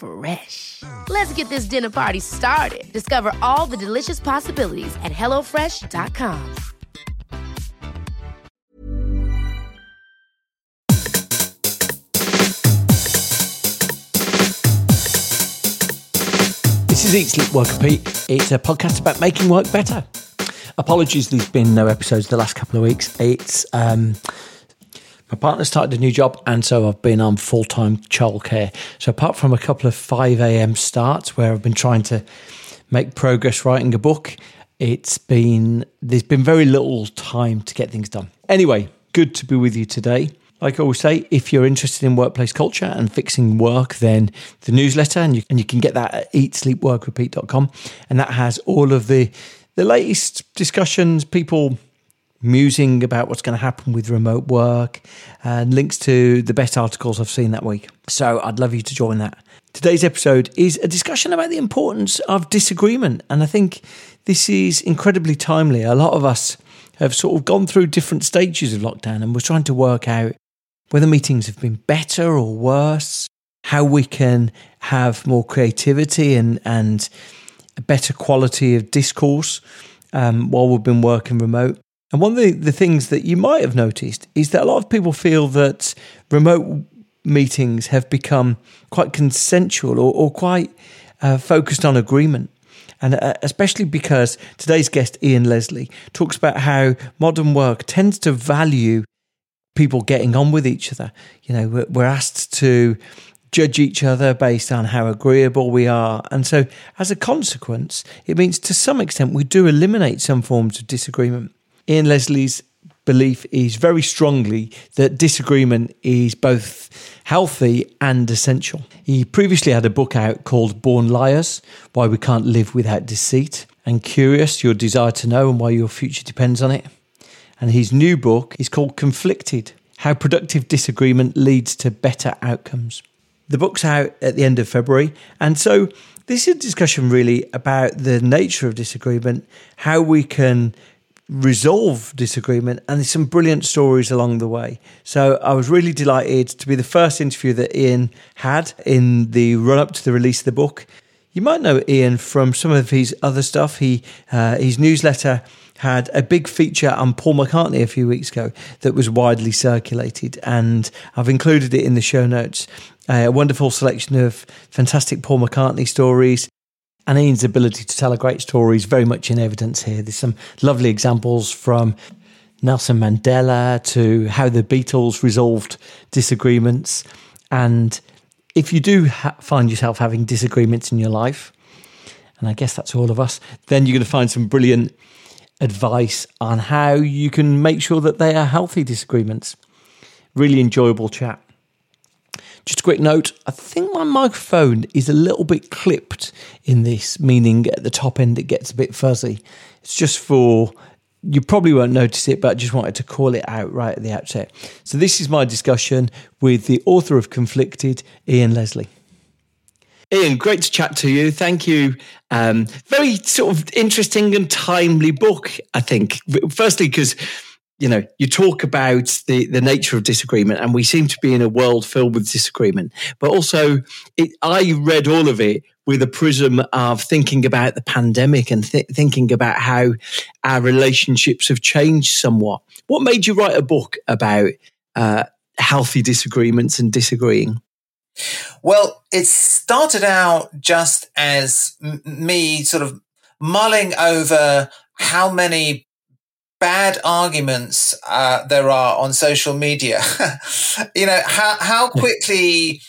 Fresh. Let's get this dinner party started. Discover all the delicious possibilities at hellofresh.com. This is Eat Sleep Work Repeat. It's a podcast about making work better. Apologies, there's been no episodes the last couple of weeks. It's um, my partner started a new job, and so I've been on full time childcare. So apart from a couple of five a.m. starts where I've been trying to make progress writing a book, it's been there's been very little time to get things done. Anyway, good to be with you today. Like I always say, if you're interested in workplace culture and fixing work, then the newsletter, and you, and you can get that at eatsleepworkrepeat.com. And that has all of the, the latest discussions, people musing about what's going to happen with remote work, and links to the best articles I've seen that week. So I'd love you to join that. Today's episode is a discussion about the importance of disagreement. And I think this is incredibly timely. A lot of us have sort of gone through different stages of lockdown and we're trying to work out whether meetings have been better or worse, how we can have more creativity and, and a better quality of discourse um, while we've been working remote. And one of the, the things that you might have noticed is that a lot of people feel that remote meetings have become quite consensual or, or quite uh, focused on agreement. And uh, especially because today's guest, Ian Leslie, talks about how modern work tends to value people getting on with each other. You know, we're, we're asked to judge each other based on how agreeable we are. And so, as a consequence, it means to some extent we do eliminate some forms of disagreement. Ian Leslie's belief is very strongly that disagreement is both healthy and essential. He previously had a book out called Born Liars Why We Can't Live Without Deceit, and Curious Your Desire to Know and Why Your Future Depends on It. And his new book is called Conflicted How Productive Disagreement Leads to Better Outcomes. The book's out at the end of February. And so this is a discussion really about the nature of disagreement, how we can resolve disagreement, and there's some brilliant stories along the way. So I was really delighted to be the first interview that Ian had in the run up to the release of the book. You might know Ian from some of his other stuff. He uh, his newsletter had a big feature on Paul McCartney a few weeks ago that was widely circulated, and I've included it in the show notes. A wonderful selection of fantastic Paul McCartney stories. And Ian's ability to tell a great story is very much in evidence here. There's some lovely examples from Nelson Mandela to how the Beatles resolved disagreements. And if you do ha- find yourself having disagreements in your life, and I guess that's all of us, then you're going to find some brilliant advice on how you can make sure that they are healthy disagreements. Really enjoyable chat. Just a quick note I think my microphone is a little bit clipped in this, meaning at the top end it gets a bit fuzzy. It's just for, you probably won't notice it, but I just wanted to call it out right at the outset. So, this is my discussion with the author of Conflicted, Ian Leslie. Ian, great to chat to you. Thank you. Um, very sort of interesting and timely book, I think. Firstly, because you know you talk about the the nature of disagreement, and we seem to be in a world filled with disagreement. But also, it, I read all of it with a prism of thinking about the pandemic and th- thinking about how our relationships have changed somewhat. What made you write a book about uh, healthy disagreements and disagreeing? Well, it started out just as m- me sort of mulling over how many bad arguments uh, there are on social media. you know how how quickly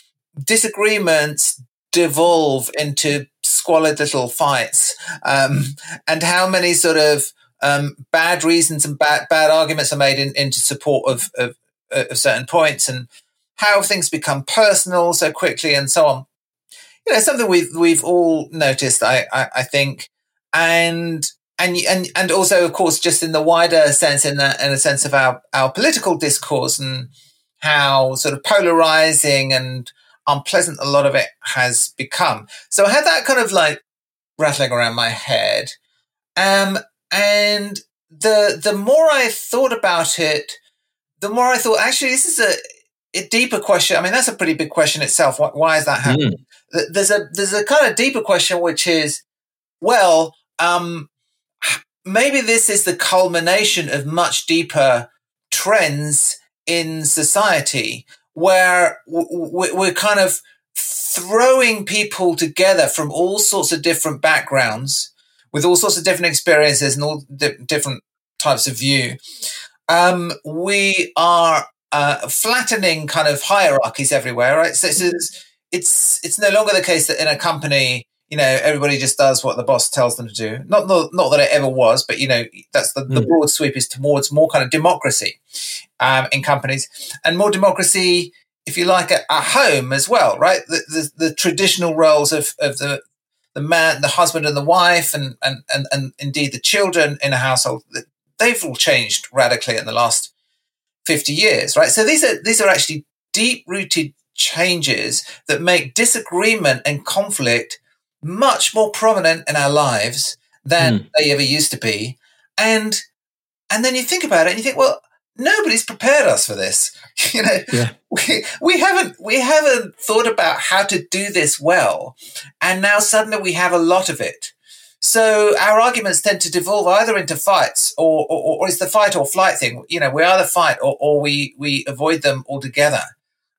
disagreements devolve into squalid little fights, um, and how many sort of um, bad reasons and bad bad arguments are made in, into support of, of, of certain points, and how things become personal so quickly, and so on. You know, something we've we've all noticed. I I, I think, and and and and also, of course, just in the wider sense, in the in a sense of our our political discourse and how sort of polarizing and unpleasant a lot of it has become. So I had that kind of like rattling around my head, um, and the the more I thought about it, the more I thought actually this is a, a deeper question. I mean, that's a pretty big question itself. Why, why is that happening? Mm. There's a there's a kind of deeper question, which is, well, um, maybe this is the culmination of much deeper trends in society where we're kind of throwing people together from all sorts of different backgrounds with all sorts of different experiences and all di- different types of view. Um, we are uh, flattening kind of hierarchies everywhere, right? So it's, it's it's no longer the case that in a company you know, everybody just does what the boss tells them to do. Not, not, not that it ever was, but you know, that's the, mm. the hmm. broad sweep is towards more kind of democracy um, in companies and more democracy, if you like, at, at home as well, right? The, the, the, traditional roles of, of the the man, the husband, and the wife, and and and, and indeed the children in a household, they've all changed radically in the last fifty years, right? So these are these are actually deep rooted changes that make disagreement and conflict much more prominent in our lives than mm. they ever used to be. And and then you think about it and you think, well, nobody's prepared us for this. you know, yeah. we we haven't we haven't thought about how to do this well. And now suddenly we have a lot of it. So our arguments tend to devolve either into fights or, or, or it's the fight or flight thing. You know, we either fight or, or we, we avoid them altogether.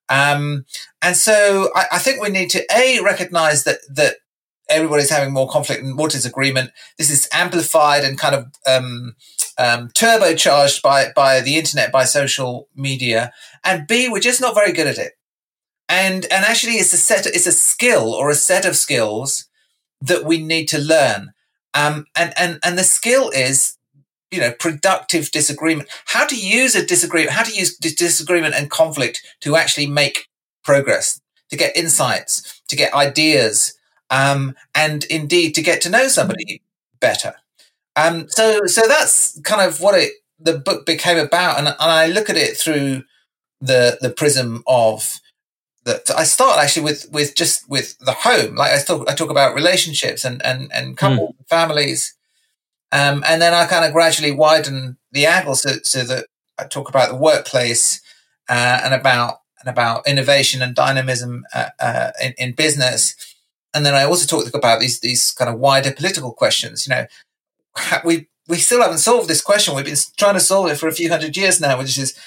Um, and so I, I, think we need to a recognize that that everybody's having more conflict and more disagreement. This is amplified and kind of um, um, turbocharged by by the internet, by social media. And B, we're just not very good at it. And and actually, it's a set, it's a skill or a set of skills that we need to learn. Um, and and and the skill is you know productive disagreement how to use a disagreement how to use disagreement and conflict to actually make progress to get insights to get ideas um, and indeed to get to know somebody better. Um, so, so that's kind of what it the book became about, and, and I look at it through the the prism of that. I start actually with with just with the home, like I talk I talk about relationships and and and couple mm. families, um, and then I kind of gradually widen the angle so, so that I talk about the workplace uh, and about and about innovation and dynamism uh, uh, in, in business and then I also talked about these these kind of wider political questions. You know, we we still haven't solved this question. We've been trying to solve it for a few hundred years now, which is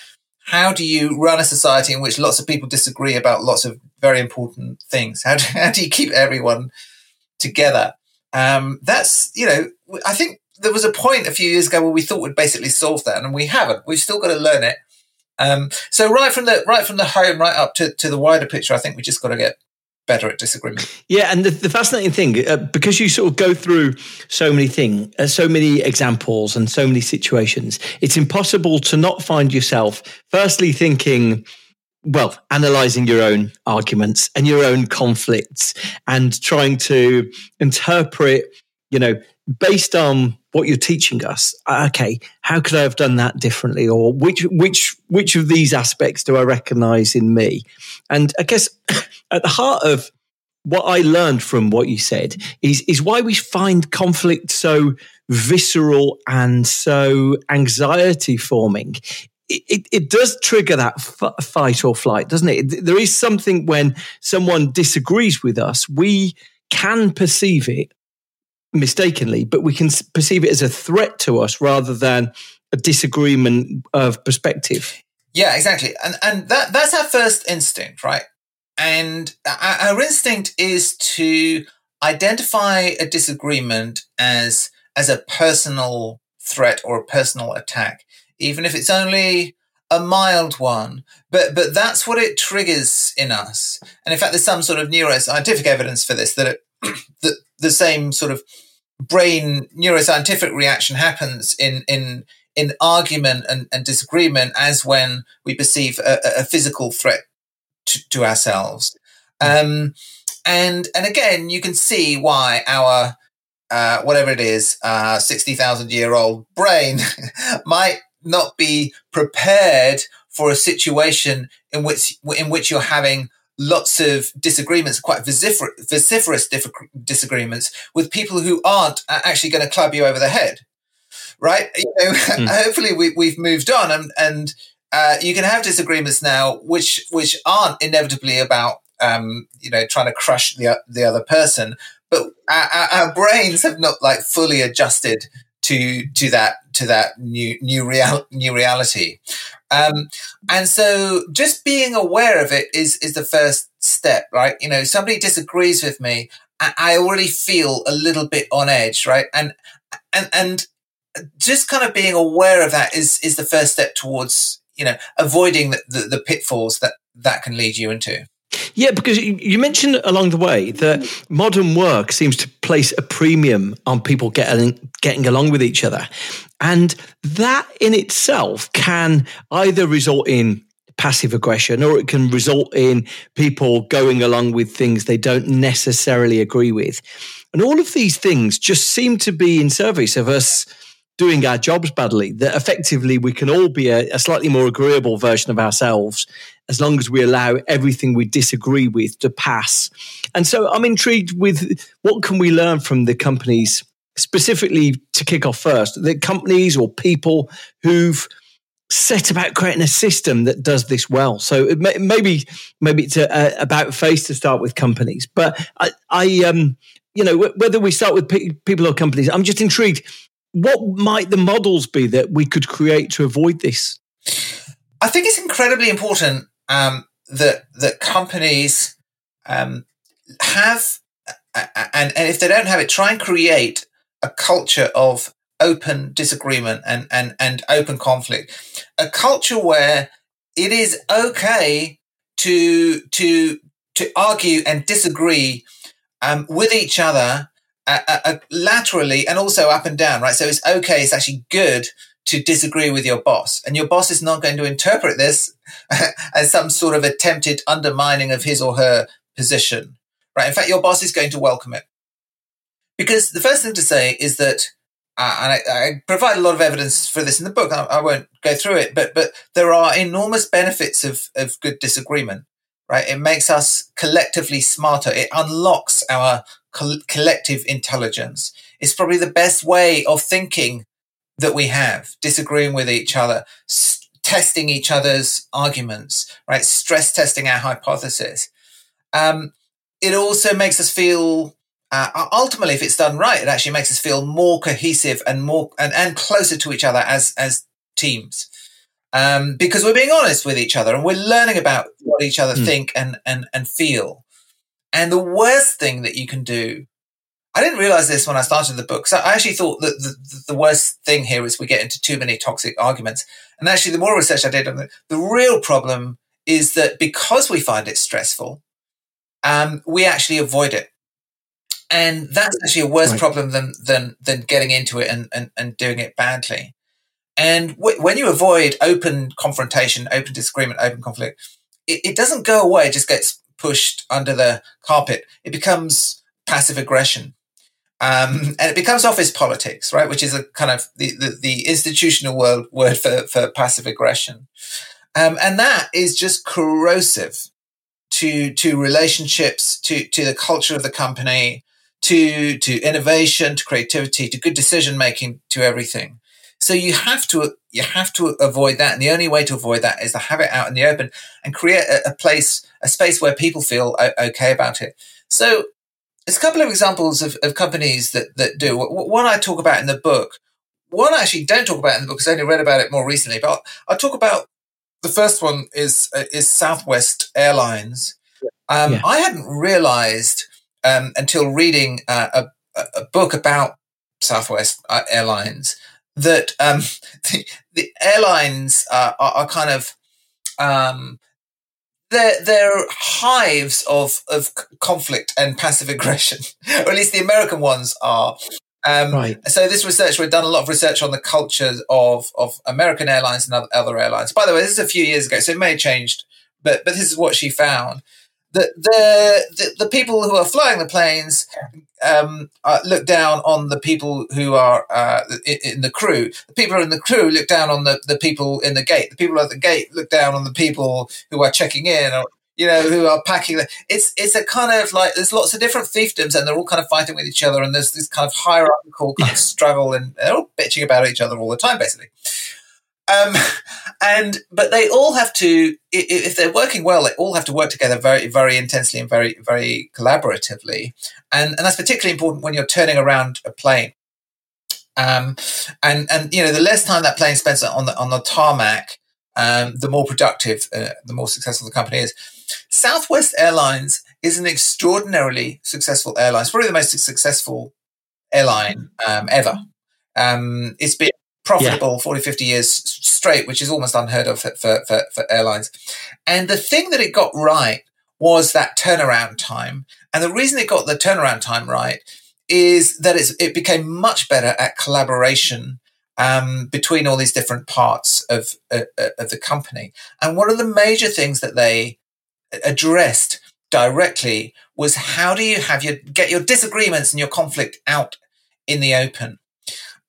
how do you run a society in which lots of people disagree about lots of very important things? How do, how do you keep everyone together? Um, that's you know, I think there was a point a few years ago where we thought we'd basically solved that, and we haven't. We've still got to learn it. Um, so right from the right from the home right up to, to the wider picture, I think we just got to get better at disagreement. Yeah, and the, the fascinating thing, uh, because you sort of go through so many things, uh, so many examples, and so many situations, it's impossible to not find yourself firstly thinking. Well, analyzing your own arguments and your own conflicts and trying to interpret, you know, based on what you're teaching us uh, okay how could i have done that differently or which which which of these aspects do i recognize in me and i guess at the heart of what I learned from what you said is is why we find conflict so visceral and so anxiety forming. It, it, it does trigger that f- fight or flight, doesn't it? There is something when someone disagrees with us, we can perceive it mistakenly, but we can perceive it as a threat to us rather than a disagreement of perspective. Yeah, exactly. And and that that's our first instinct, right? And our instinct is to identify a disagreement as as a personal threat or a personal attack, even if it's only a mild one. But but that's what it triggers in us. And in fact, there's some sort of neuroscientific evidence for this that, it, that the same sort of brain neuroscientific reaction happens in in in argument and, and disagreement as when we perceive a, a physical threat to, to ourselves. Um, and and again, you can see why our uh, whatever it is, uh, sixty thousand year old brain might not be prepared for a situation in which in which you're having lots of disagreements, quite vocifer- vociferous disagreements with people who aren't actually going to club you over the head, right? You know, mm. hopefully we, we've moved on, and and uh, you can have disagreements now, which which aren't inevitably about um, you know trying to crush the the other person, but our, our, brains have not like fully adjusted to to that to that new new real new reality. Um, and so just being aware of it is is the first step, right? You know, somebody disagrees with me, I already feel a little bit on edge, right? And and and just kind of being aware of that is is the first step towards you know avoiding the, the, the pitfalls that that can lead you into. Yeah, because you mentioned along the way that modern work seems to place a premium on people getting getting along with each other, and that in itself can either result in passive aggression or it can result in people going along with things they don't necessarily agree with. And all of these things just seem to be in service of us doing our jobs badly, that effectively we can all be a, a, slightly more agreeable version of ourselves as long as we allow everything we disagree with to pass. And so I'm intrigued with what can we learn from the companies specifically to kick off first, the companies or people who've set about creating a system that does this well. So may, maybe maybe it's a, a, about face to start with companies, but I, I um, you know, whether we start with people or companies, I'm just intrigued what might the models be that we could create to avoid this? I think it's incredibly important um, that that companies um, have, and, and if they don't have it, try and create a culture of open disagreement and, and, and open conflict, a culture where it is okay to to to argue and disagree um, with each other uh, uh, laterally and also up and down, right? So it's okay, it's actually good to disagree with your boss. And your boss is not going to interpret this as some sort of attempted undermining of his or her position, right? In fact, your boss is going to welcome it. Because the first thing to say is that, uh, and I, I, provide a lot of evidence for this in the book. I, I, won't go through it, but but there are enormous benefits of of good disagreement. Right, it makes us collectively smarter. It unlocks our collective intelligence. It's probably the best way of thinking that we have, disagreeing with each other, s- testing each other's arguments, right? Stress testing our hypothesis. Um, it also makes us feel, uh, ultimately, if it's done right, it actually makes us feel more cohesive and more and, and closer to each other as as teams. Um, because we're being honest with each other and we're learning about what each other mm. think and, and, and feel. And the worst thing that you can do, I didn't realize this when I started the book. So I actually thought that the, the worst thing here is we get into too many toxic arguments. And actually, the more research I did on it, the real problem is that because we find it stressful, um, we actually avoid it. And that's actually a worse right. problem than, than, than getting into it and, and, and doing it badly. And w- when you avoid open confrontation, open disagreement, open conflict, it, it doesn't go away. It just gets pushed under the carpet. It becomes passive aggression. Um, and it becomes office politics, right? Which is a kind of the, the, the institutional word, word for, for passive aggression. Um, and that is just corrosive to, to relationships, to, to the culture of the company, to, to innovation, to creativity, to good decision making, to everything. So you have to you have to avoid that, and the only way to avoid that is to have it out in the open and create a, a place, a space where people feel okay about it. So there's a couple of examples of, of companies that that do. One I talk about in the book. One I actually don't talk about in the book because I only read about it more recently. But I'll, talk about the first one is uh, is Southwest Airlines. Um, yeah. I hadn't realized um, until reading uh, a, a book about Southwest uh, Airlines that um, the, the, airlines uh, are, are, kind of um, they're, they're hives of, of conflict and passive aggression, or at least the American ones are. Um, right. So this research, we've done a lot of research on the cultures of, of American airlines and other, other airlines. By the way, this is a few years ago, so it may have changed, but, but this is what she found. The, the, the, the people who are flying the planes um, uh, look down on the people who are uh, in, in, the crew. The people in the crew look down on the, the people in the gate. The people at the gate look down on the people who are checking in or you know, who are packing. The, it's it's a kind of like there's lots of different fiefdoms, and they're all kind of fighting with each other, and there's this kind of hierarchical kind of struggle, and they're all bitching about each other all the time, basically. Um, and but they all have to, if they're working well, they all have to work together very, very intensely and very, very collaboratively, and and that's particularly important when you're turning around a plane. Um, and and you know, the less time that plane spends on the on the tarmac, um, the more productive, uh, the more successful the company is. Southwest Airlines is an extraordinarily successful airline. It's probably the most successful airline um, ever. Um, it's been profitable yeah. 40, 50 years straight, which is almost unheard of for, for, for, airlines. And the thing that it got right was that turnaround time. And the reason it got the turnaround time right is that it became much better at collaboration um, between all these different parts of, uh, uh, of the company. And one of the major things that they addressed directly was how do you have your get your disagreements and your conflict out in the open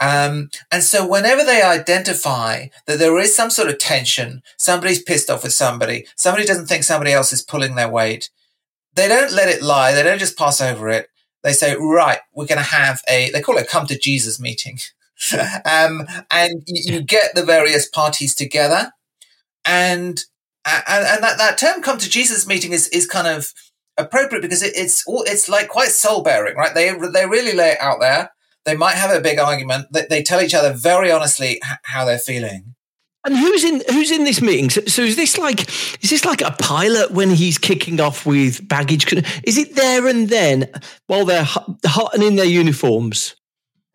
um, and so whenever they identify that there is some sort of tension somebody's pissed off with somebody somebody doesn't think somebody else is pulling their weight they don't let it lie they don't just pass over it they say right we're going to have a they call it come to jesus meeting um, and you, you get the various parties together and and, and that, that term come to Jesus meeting is, is kind of appropriate because it, it's all, it's like quite soul bearing, right? They, they really lay it out there. They might have a big argument. They, they tell each other very honestly how they're feeling. And who's in who's in this meeting? So, so, is this like is this like a pilot when he's kicking off with baggage? Is it there and then while they're hot and in their uniforms?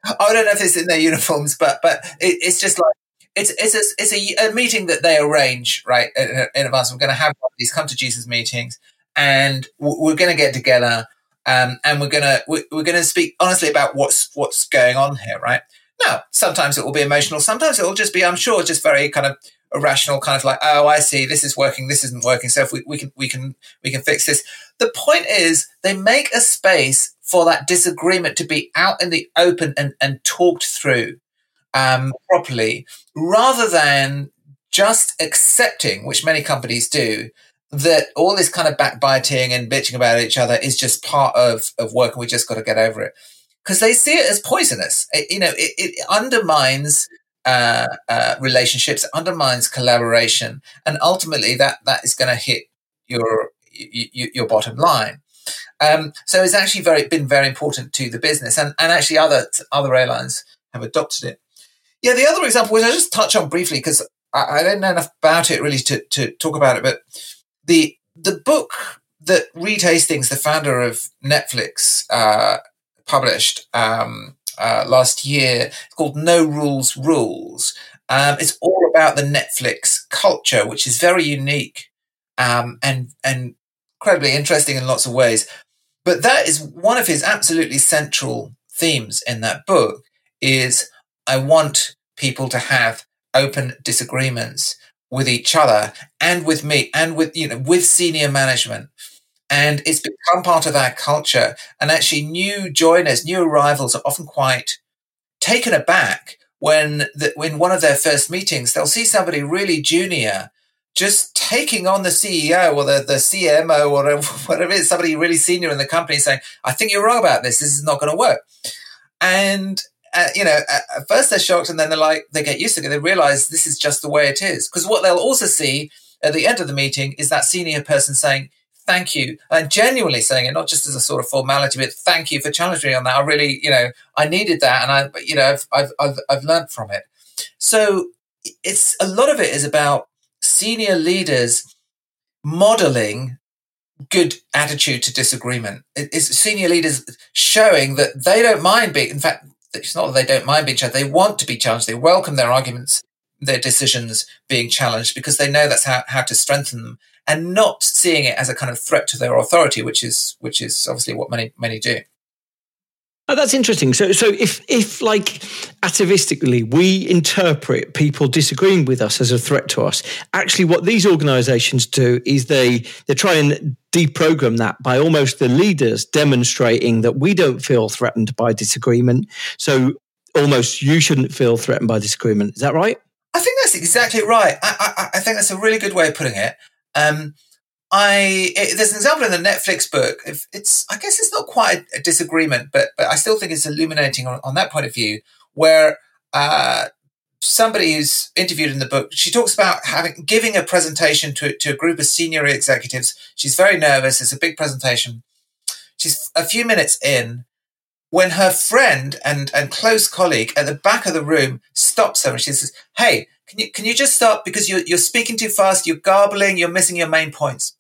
I don't know if it's in their uniforms, but but it, it's just like it's it's a, it's a, a meeting that they arrange right in, in advance. We're going to have these come to Jesus meetings, and we're going to get together, um, and we're to we're going to speak honestly about what's what's going on here, right? Now, sometimes it will be emotional. Sometimes it will just be, I'm sure, just very kind of irrational, kind of like, oh, I see, this is working, this isn't working. So if we, we can we can we can fix this. The point is, they make a space for that disagreement to be out in the open and, and talked through um, properly rather than just accepting, which many companies do, that all this kind of backbiting and bitching about each other is just part of, of work and we just got to get over it. Because they see it as poisonous. It, you know, it, it undermines uh, uh, relationships, undermines collaboration, and ultimately that that is going to hit your, your, your bottom line. Um, so it's actually very been very important to the business, and, and actually other other airlines have adopted it. Yeah, the other example, which I just touch on briefly because I, I, don't know enough about it really to, to talk about it, but the the book that Reed Hastings, the founder of Netflix, uh, published um, uh, last year, called No Rules Rules. Um, it's all about the Netflix culture, which is very unique um, and and incredibly interesting in lots of ways. But that is one of his absolutely central themes in that book is I want people to have open disagreements with each other and with me and with, you know, with senior management. And it's become part of our culture. And actually, new joiners, new arrivals are often quite taken aback when when one of their first meetings, they'll see somebody really junior just taking on the CEO or the, the CMO or whatever it is, somebody really senior in the company saying, I think you're wrong about this. This is not going to work. And uh, you know, at first they're shocked and then they're like, they get used to it. They realize this is just the way it is. Because what they'll also see at the end of the meeting is that senior person saying, thank you, and genuinely saying it, not just as a sort of formality, but thank you for challenging me on that. I really, you know, I needed that. And I, you know, I've, I've, I've, I've learned from it. So it's a lot of it is about senior leaders modeling good attitude to disagreement. It's senior leaders showing that they don't mind being, in fact, it's not that they don't mind being challenged. They want to be challenged. They welcome their arguments, their decisions being challenged because they know that's how, how to strengthen them and not seeing it as a kind of threat to their authority, which is, which is obviously what many, many do. Oh, that's interesting. So, so if if like atavistically we interpret people disagreeing with us as a threat to us, actually, what these organisations do is they they try and deprogram that by almost the leaders demonstrating that we don't feel threatened by disagreement. So, almost you shouldn't feel threatened by disagreement. Is that right? I think that's exactly right. I, I, I think that's a really good way of putting it. Um, I it, there's an example in the Netflix book. If it's I guess it's not quite a, disagreement, but but I still think it's illuminating on, on that point of view where uh, somebody who's interviewed in the book she talks about having giving a presentation to to a group of senior executives. She's very nervous. It's a big presentation. She's a few minutes in when her friend and and close colleague at the back of the room stops her and she says, "Hey." Can you, can you just stop because you're, you're speaking too fast, you're garbling, you're missing your main points.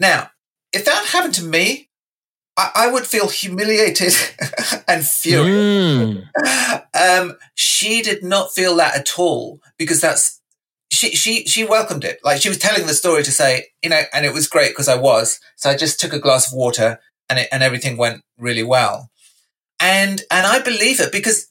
Now, if that happened to me, I, I would feel humiliated and furious. Mm. Um, she did not feel that at all because that's she she she welcomed it. Like she was telling the story to say, you know, and it was great because I was. So I just took a glass of water and it, and everything went really well. And and I believe it because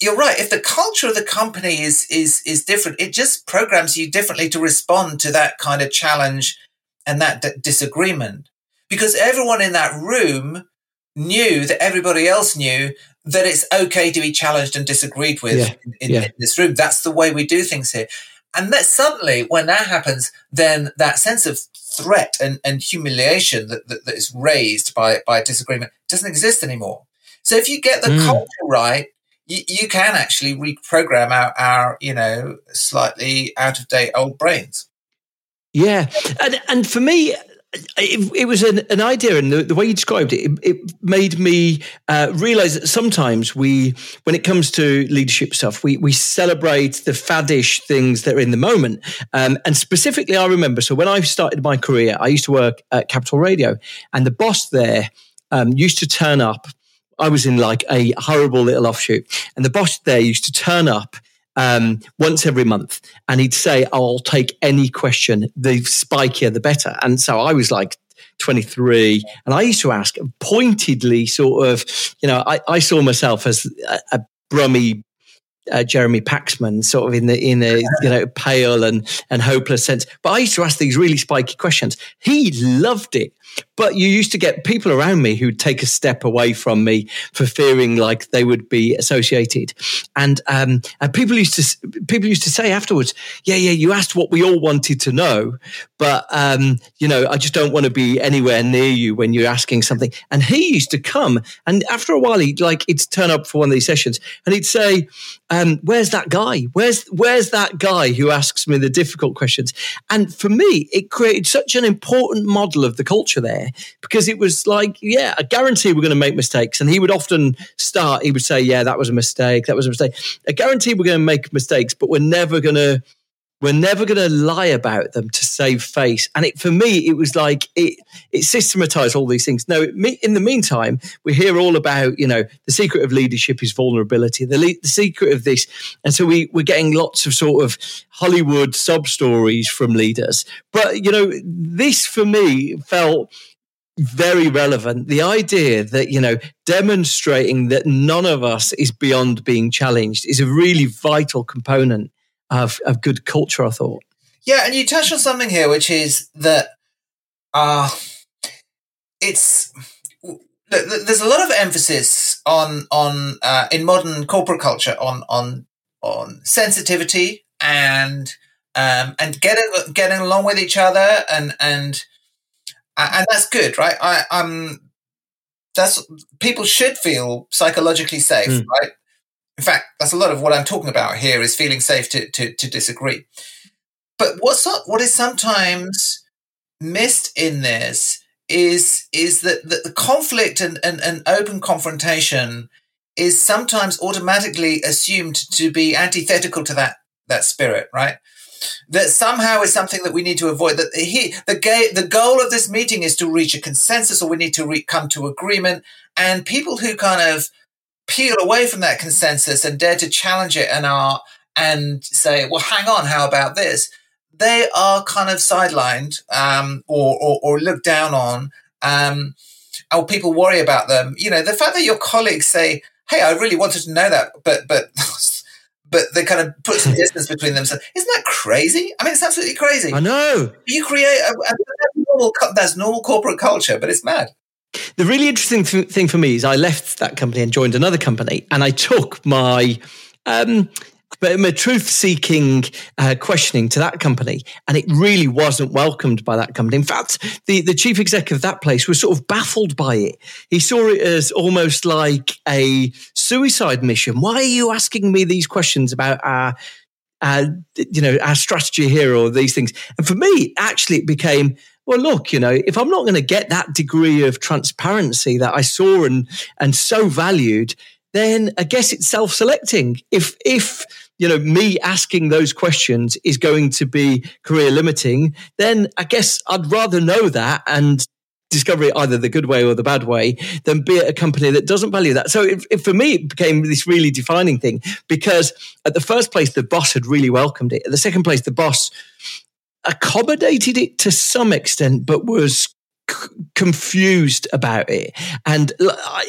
you're right. If the culture of the company is is is different, it just programs you differently to respond to that kind of challenge and that d- disagreement because everyone in that room knew that everybody else knew that it's okay to be challenged and disagreed with yeah. In, yeah. in, this room. That's the way we do things here. And that suddenly, when that happens, then that sense of threat and, and humiliation that, that, that is raised by, by disagreement doesn't exist anymore. So if you get the mm. culture right, you, you can actually reprogram our, our, you know, slightly out of date old brains. Yeah, and and for me, it, it, was an, an, idea, and the, the, way you described it, it, it made me uh, realize that sometimes we, when it comes to leadership stuff, we we celebrate the faddish things that are in the moment. Um, and specifically, I remember. So when I started my career, I used to work at Capital Radio, and the boss there um, used to turn up. I was in like a horrible little offshoot, and the boss there used to turn up um, once every month, and he'd say, "I'll take any question. The spikier, the better." And so I was like 23, and I used to ask pointedly, sort of, you know, I, I saw myself as a, a brummy uh, Jeremy Paxman, sort of in the in a you know pale and and hopeless sense. But I used to ask these really spiky questions. He loved it. But you used to get people around me who'd take a step away from me for fearing like they would be associated, and um, and people used to people used to say afterwards, yeah, yeah, you asked what we all wanted to know, but um, you know, I just don't want to be anywhere near you when you're asking something. And he used to come, and after a while, he'd like he'd turn up for one of these sessions, and he'd say, um, "Where's that guy? Where's where's that guy who asks me the difficult questions?" And for me, it created such an important model of the culture there because it was like, yeah, I guarantee we're going to make mistakes. And he would often start, he would say, yeah, that was a mistake. That was a mistake. I guarantee we're going to make mistakes, but we're never going to we're never going to lie about them to save face. And it, for me, it was like it, it systematized all these things. Now, in the meantime, we hear all about, you know, the secret of leadership is vulnerability, the, le- the secret of this. And so we, we're getting lots of sort of Hollywood sub stories from leaders. But, you know, this for me felt very relevant. The idea that, you know, demonstrating that none of us is beyond being challenged is a really vital component of, of good culture, I thought. Yeah, and you touched on something here, which is that uh, it's there's a lot of emphasis on on uh, in modern corporate culture on on on sensitivity and um, and getting getting along with each other and and and that's good, right? I, I'm that's people should feel psychologically safe, mm. right? In fact, that's a lot of what I'm talking about here is feeling safe to, to, to disagree. But what's what is sometimes missed in this is is that, that the conflict and, and, and open confrontation is sometimes automatically assumed to be antithetical to that that spirit, right? That somehow is something that we need to avoid. That he, the ga- the goal of this meeting is to reach a consensus, or we need to re- come to agreement. And people who kind of peel away from that consensus and dare to challenge it and are and say, well, hang on, how about this? They are kind of sidelined um, or, or, or looked down on. Um, or people worry about them. You know, the fact that your colleagues say, "Hey, I really wanted to know that," but but but they kind of put some distance between themselves. So isn't that crazy? I mean, it's absolutely crazy. I know. You create a, a, a normal, that's normal corporate culture, but it's mad. The really interesting th- thing for me is I left that company and joined another company, and I took my um, my truth seeking uh, questioning to that company, and it really wasn't welcomed by that company. In fact, the, the chief executive of that place was sort of baffled by it. He saw it as almost like a suicide mission. Why are you asking me these questions about our uh, you know, our strategy here or these things. And for me, actually, it became, well, look, you know, if I'm not going to get that degree of transparency that I saw and and so valued, then I guess it's self-selecting. If if you know me asking those questions is going to be career limiting, then I guess I'd rather know that and discover it either the good way or the bad way than be at a company that doesn't value that. So it, it, for me, it became this really defining thing because at the first place, the boss had really welcomed it. At the second place, the boss accommodated it to some extent, but was confused about it. And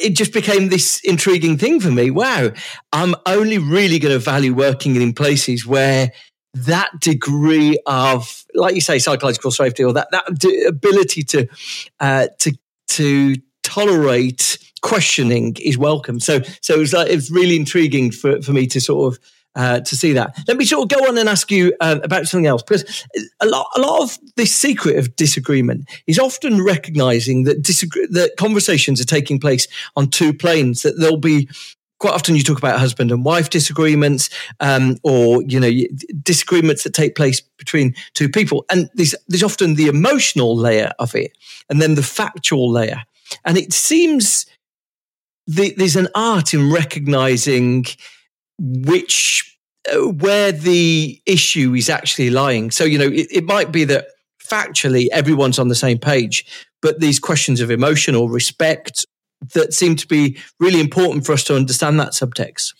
it just became this intriguing thing for me. Wow, I'm only really going to value working in places where that degree of, like you say, psychological safety or that, that ability to, uh, to, to tolerate questioning is welcome. So, so it was like, it was really intriguing for, for me to sort of, uh, to see that. Let me sort of go on and ask you uh, about something else because a lot, a lot of the secret of disagreement is often recognizing that disagree- that conversations are taking place on two planes. That there'll be quite often you talk about husband and wife disagreements, um, or you know disagreements that take place between two people, and there's there's often the emotional layer of it, and then the factual layer, and it seems the, there's an art in recognizing which uh, where the issue is actually lying. So you know, it, it might be that factually everyone's on the same page, but these questions of emotion or respect that seem to be really important for us to understand that subtext.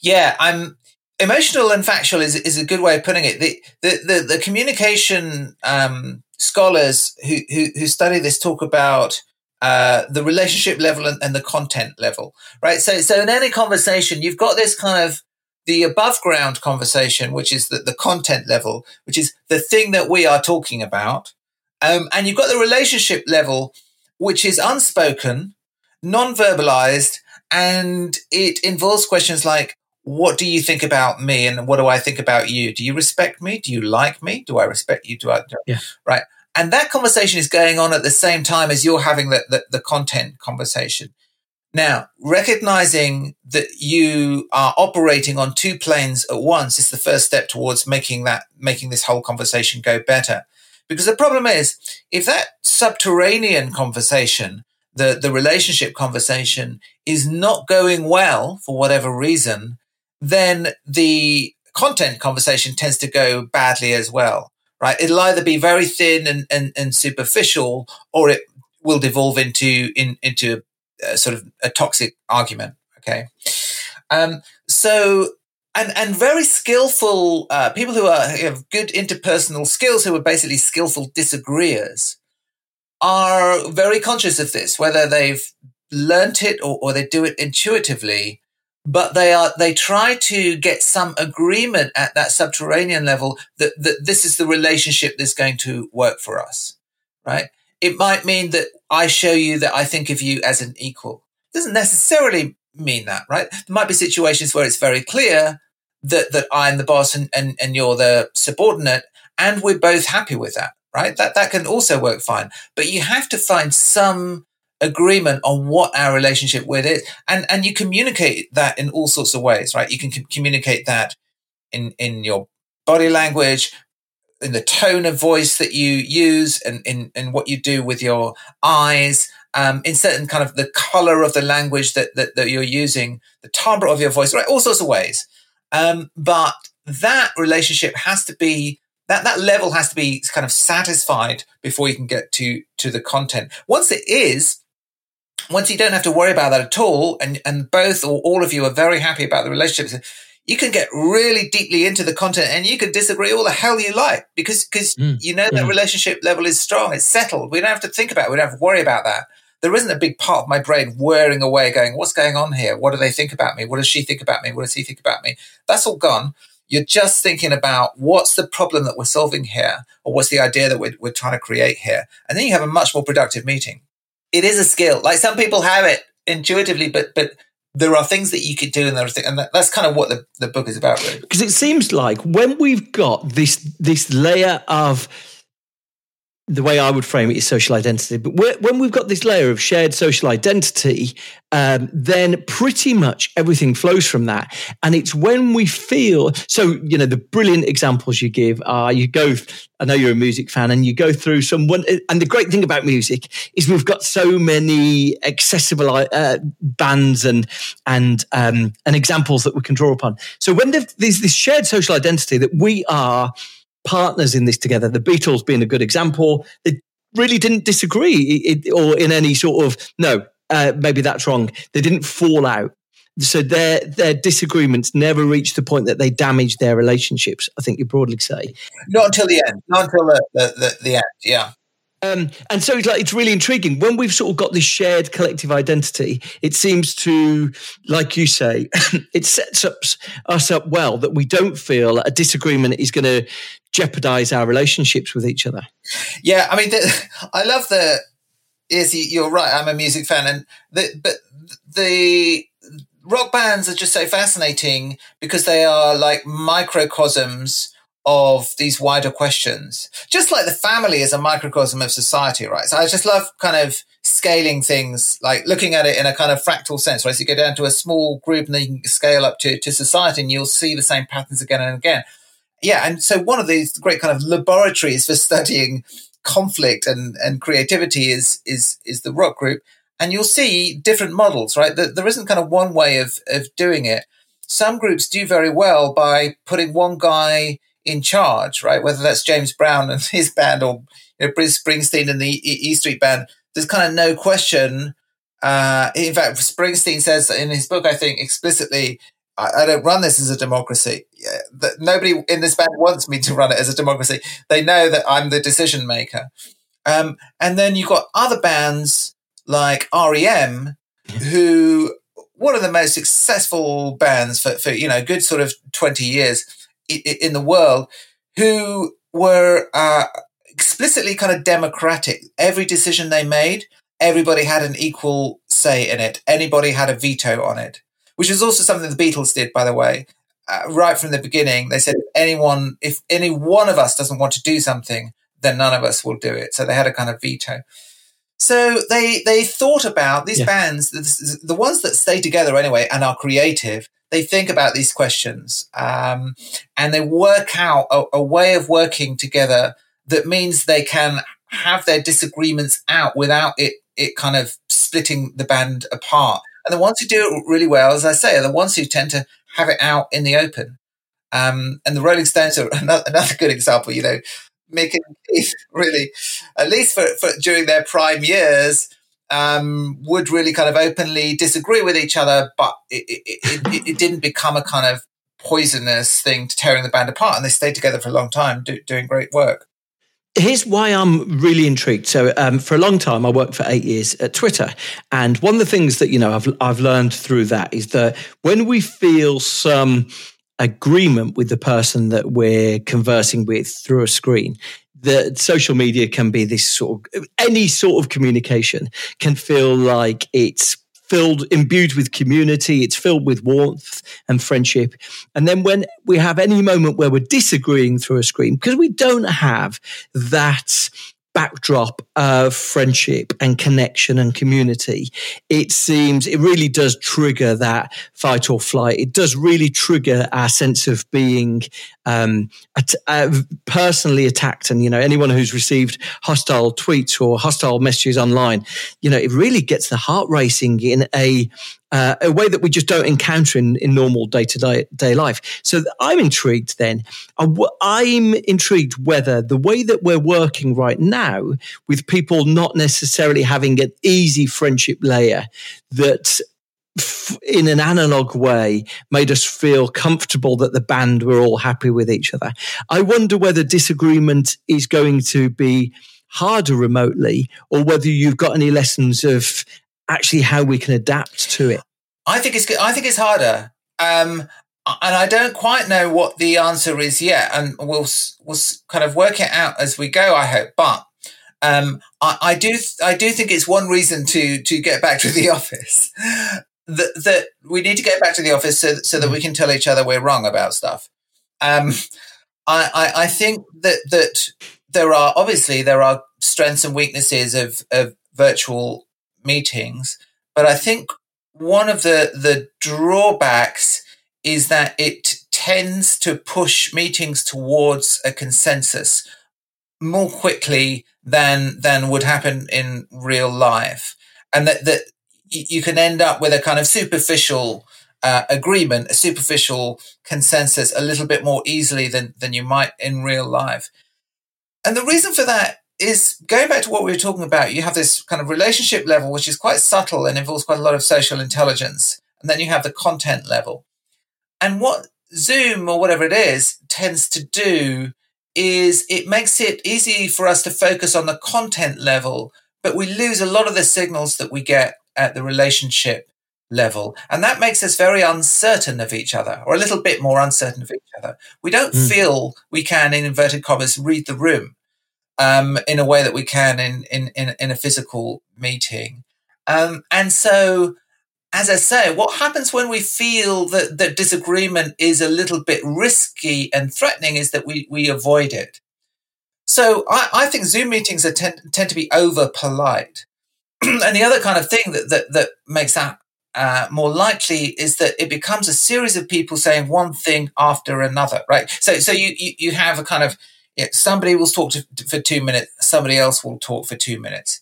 Yeah, I'm emotional and factual is is a good way of putting it. The the the, the communication um, scholars who, who, who study this talk about uh, the relationship level and, and, the content level, right? So so in any conversation, you've got this kind of the above ground conversation, which is the, the content level, which is the thing that we are talking about. Um, and you've got the relationship level, which is unspoken, non verbalized, and it involves questions like, what do you think about me and what do I think about you? Do you respect me? Do you like me? Do I respect you? Do I? Do, yeah. Right. And that conversation is going on at the same time as you're having the, the, the content conversation. Now, recognizing that you are operating on two planes at once is the first step towards making that, making this whole conversation go better. Because the problem is, if that subterranean conversation, the, the relationship conversation is not going well for whatever reason, then the content conversation tends to go badly as well, right? It'll either be very thin and, and, and superficial or it will devolve into, in, into a, sort of a toxic argument. Okay. Um, so, and, and very skillful, uh, people who are, who have good interpersonal skills, who are basically skillful disagreeers are very conscious of this, whether they've learnt it or, or they do it intuitively but they are they try to get some agreement at that subterranean level that, that this is the relationship that's going to work for us right? It might mean that i show you that i think of you as an equal. It doesn't necessarily mean that right? There might be situations where it's very clear that that i'm the boss and, and, and you're the subordinate and we're both happy with that right? That that can also work fine. But you have to find some agreement on what our relationship with it and and you communicate that in all sorts of ways right? You can communicate that in in your body language in the tone of voice that you use and in, in what you do with your eyes um, in certain kind of the color of the language that, that, that you're using the timbre of your voice right? All sorts of ways. Um, but that relationship has to be that that level has to be kind of satisfied before you can get to to the content. Once it is once you don't have to worry about that at all, and, and both or all of you are very happy about the relationships, you can get really deeply into the content and you can disagree all the hell you like because because mm. you know that relationship level is strong, it's settled. We don't have to think about it, we don't have to worry about that. There isn't a big part of my brain whirring away going, What's going on here? What do they think about me? What does she think about me? What does he think about me? That's all gone. You're just thinking about what's the problem that we're solving here, or what's the idea that we're, we're trying to create here. And then you have a much more productive meeting. It is a skill. Like some people have it intuitively, but but there are things that you could do and there are things, and that's kind of what the, the book is about really because it seems like when we've got this this layer of the way I would frame it is social identity. But when we've got this layer of shared social identity, um, then pretty much everything flows from that. And it's when we feel so, you know, the brilliant examples you give are you go, I know you're a music fan, and you go through some. And the great thing about music is we've got so many accessible uh, bands and and um, and examples that we can draw upon. So when there's this shared social identity that we are partners in this together. The Beatles being a good example. They really didn't disagree or in any sort of, no, uh, maybe that's wrong. They didn't fall out. So their their disagreements never reached the point that they damaged their relationships. I think you broadly say. Not until the end. Not until the, the, the, the end. Yeah. Um, and so it's like it's really intriguing when we've sort of got this shared collective identity. It seems to, like you say, it sets up, us up well that we don't feel a disagreement is going to jeopardize our relationships with each other. Yeah, I mean, the, I love the. Is you're right. I'm a music fan, and the but the rock bands are just so fascinating because they are like microcosms of these wider questions. Just like the family is a microcosm of society, right? So I just love kind of scaling things, like looking at it in a kind of fractal sense, right? So you go down to a small group and then you scale up to, to society and you'll see the same patterns again and again. Yeah. And so one of these great kind of laboratories for studying conflict and, and creativity is, is, is the rock group. And you'll see different models, right? There isn't kind of one way of, of doing it. Some groups do very well by putting one guy in charge, right? Whether that's James Brown and his band or you know, Bruce Springsteen and the E Street Band, there's kind of no question. Uh, in fact, Springsteen says in his book, I think explicitly, I, I don't run this as a democracy. Yeah, that nobody in this band wants me to run it as a democracy. They know that I'm the decision maker. Um, and then you've got other bands like REM, who one of the most successful bands for, for you know good sort of 20 years in the world who were uh, explicitly kind of democratic. Every decision they made, everybody had an equal say in it. Anybody had a veto on it, which is also something the Beatles did, by the way. Uh, right from the beginning, they said, if anyone, if any one of us doesn't want to do something, then none of us will do it. So they had a kind of veto. So they they thought about these yeah. bands, the, the ones that stay together anyway and are creative they think about these questions um, and they work out a, a way of working together that means they can have their disagreements out without it it kind of splitting the band apart. And the ones who do it really well, as I say, are the ones who tend to have it out in the open. Um, and the Rolling Stones are another, another good example. You know, Mick and Keith really, at least for, for during their prime years, um, would really kind of openly disagree with each other, but it, it, it, it, didn't become a kind of poisonous thing to tearing the band apart. And they stayed together for a long time, do, doing great work. Here's why I'm really intrigued. So, um, for a long time, I worked for eight years at Twitter, and one of the things that you know I've I've learned through that is that when we feel some agreement with the person that we're conversing with through a screen, that social media can be this sort of any sort of communication can feel like it's filled imbued with community it's filled with warmth and friendship. And then when we have any moment where we're disagreeing through a screen because we don't have that backdrop of friendship and connection and community, it seems it really does trigger that fight or flight. It does really trigger our sense of being um, at, uh, personally attacked. And, you know, anyone who's received hostile tweets or hostile messages online, you know, it really gets the heart racing in a uh, a way that we just don't encounter in, in normal day to day life. So I'm intrigued then. I'm intrigued whether the way that we're working right now with people not necessarily having an easy friendship layer that in an analog way made us feel comfortable that the band were all happy with each other. I wonder whether disagreement is going to be harder remotely or whether you've got any lessons of actually how we can adapt to it. I think it's I think it's harder. Um, and I don't quite know what the answer is yet, and we'll we'll kind of work it out as we go. I hope, but um, I, I, do I do think it's one reason to to get back to the office that, that we need to get back to the office so, so that we can tell each other we're wrong about stuff. Um, I, I, I think that that there are obviously there are strengths and weaknesses of, of virtual meetings, but I think one of the the drawbacks is that it tends to push meetings towards a consensus more quickly than than would happen in real life, and that that you can end up with a kind of superficial uh, agreement, a superficial consensus, a little bit more easily than than you might in real life. And the reason for that is going back to what we were talking about. You have this kind of relationship level, which is quite subtle and involves quite a lot of social intelligence, and then you have the content level. And what Zoom or whatever it is tends to do is it makes it easy for us to focus on the content level, but we lose a lot of the signals that we get at the relationship level. And that makes us very uncertain of each other, or a little bit more uncertain of each other. We don't mm. feel we can, in inverted commas, read the room um, in a way that we can in, in, in, in a physical meeting. Um, and so, as I say, what happens when we feel that, that disagreement is a little bit risky and threatening is that we, we avoid it. So I, I think Zoom meetings tend, tend to be over polite. and the other kind of thing that that, that makes that uh, more likely is that it becomes a series of people saying one thing after another, right? So, so you you, you have a kind of yeah, somebody will talk to, for two minutes, somebody else will talk for two minutes,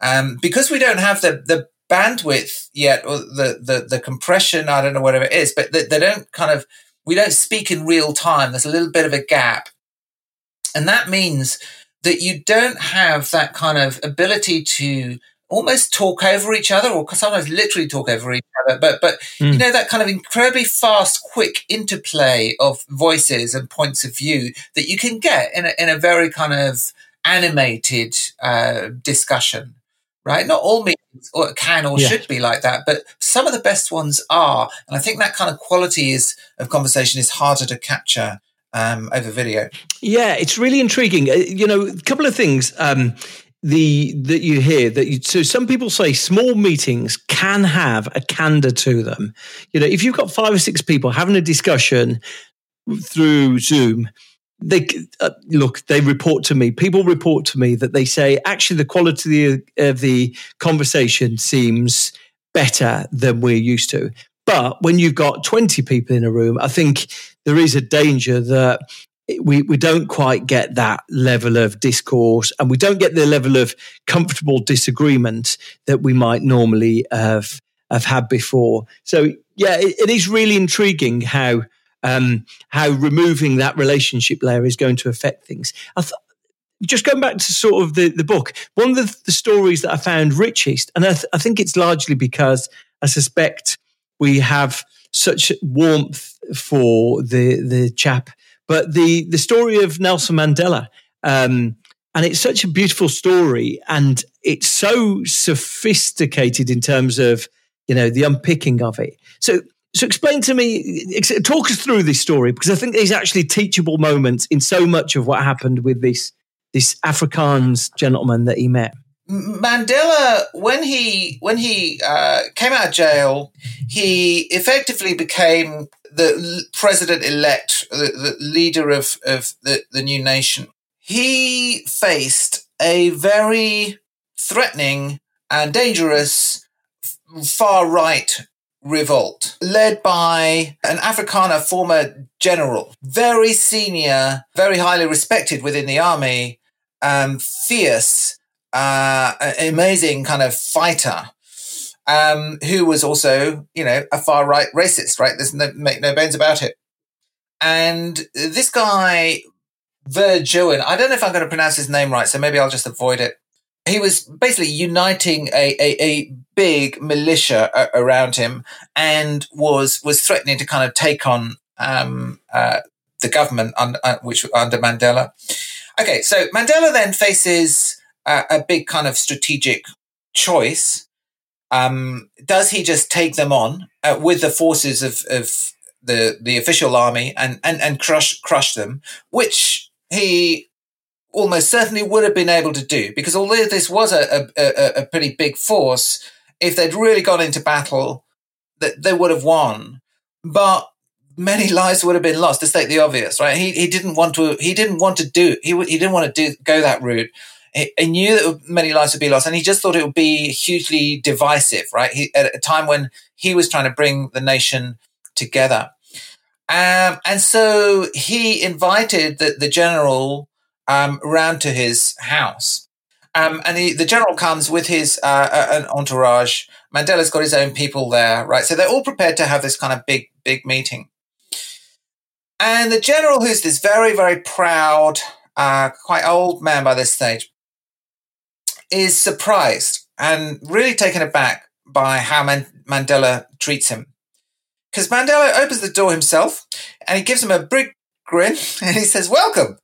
um, because we don't have the the bandwidth yet or the the the compression. I don't know whatever it is, but they, they don't kind of we don't speak in real time. There's a little bit of a gap, and that means that you don't have that kind of ability to almost talk over each other or sometimes literally talk over each other but but mm. you know that kind of incredibly fast quick interplay of voices and points of view that you can get in a, in a very kind of animated uh, discussion right not all meetings or can or yeah. should be like that but some of the best ones are and i think that kind of quality is of conversation is harder to capture um, over video yeah it's really intriguing uh, you know a couple of things um, the that you hear that you, so some people say small meetings can have a candor to them. You know if you've got five or six people having a discussion through zoom they uh, look they report to me. People report to me that they say actually the quality of the conversation seems better than we're used to. But when you've got 20 people in a room i think there is a danger that we, we don't quite get that level of discourse and we don't get the level of comfortable disagreement that we might normally have, have had before. So yeah, it, it is really intriguing how, um, how removing that relationship layer is going to affect things. Th- just going back to sort of the, the book, one of the, the stories that I found richest, and I, th- I think it's largely because I suspect we have such warmth for the the chap but the the story of Nelson Mandela, um, and it's such a beautiful story, and it's so sophisticated in terms of you know the unpicking of it. So so explain to me, talk us through this story because I think there's actually teachable moments in so much of what happened with this this Afrikaans gentleman that he met. Mandela, when he when he uh, came out of jail, he effectively became the president elect, the, the, leader of of the, the new nation. He faced a very threatening and dangerous far right revolt led by an Afrikaner former general, very senior, very highly respected within the army, um, fierce uh, amazing kind of fighter. um, who was also, you know, a far right racist, right? There's no, make no bones about it. And this guy, Verjoen, I don't know if I'm going to pronounce his name right, so maybe I'll just avoid it. He was basically uniting a, a, a big militia a- around him and was was threatening to kind of take on um, uh, the government under, uh, which under Mandela. Okay, so Mandela then faces a, a big kind of strategic choice. Um, does he just take them on uh, with the forces of, of the the official army and, and, and crush crush them, which he almost certainly would have been able to do because although this was a, a, a pretty big force, if they'd really gone into battle, that they would have won. But many lives would have been lost. To state the obvious, right? He he didn't want to. He didn't want to do. He he didn't want to do go that route. He, knew that many lives would be lost, and he just thought it would be hugely divisive, right? He, at a time when he was trying to bring the nation together. Um, and so he invited the, the general um, round to his house. Um, and he, the general comes with his uh, an entourage. Mandela's got his own people there, right? So they're all prepared to have this kind of big, big meeting. And the general, who's this very, very proud, uh, quite old man by this stage, is surprised and really taken aback by how Man- Mandela treats him. Because Mandela opens the door himself and he gives him a big grin and he says, Welcome.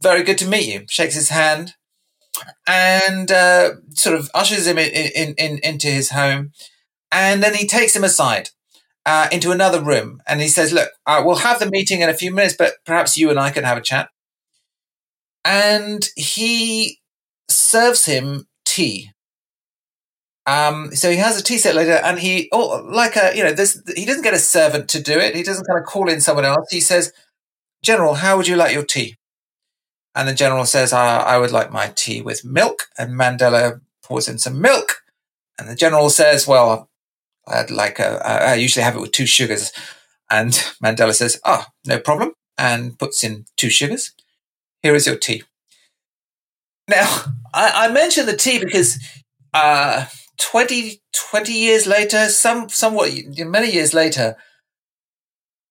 Very good to meet you. Shakes his hand and uh, sort of ushers him in, in, in, into his home. And then he takes him aside uh, into another room and he says, Look, uh, we'll have the meeting in a few minutes, but perhaps you and I can have a chat. And he serves him tea. Um, so he has a tea set later, and he, oh, like a, you know, this, he doesn't get a servant to do it. He doesn't kind of call in someone else. He says, General, how would you like your tea? And the general says, I would like my tea with milk. And Mandela pours in some milk. And the general says, Well, I'd like a, I usually have it with two sugars. And Mandela says, Ah, oh, no problem. And puts in two sugars. Here is your tea. Now, I, I mention the tea because uh, 20, 20 years later, some somewhat many years later,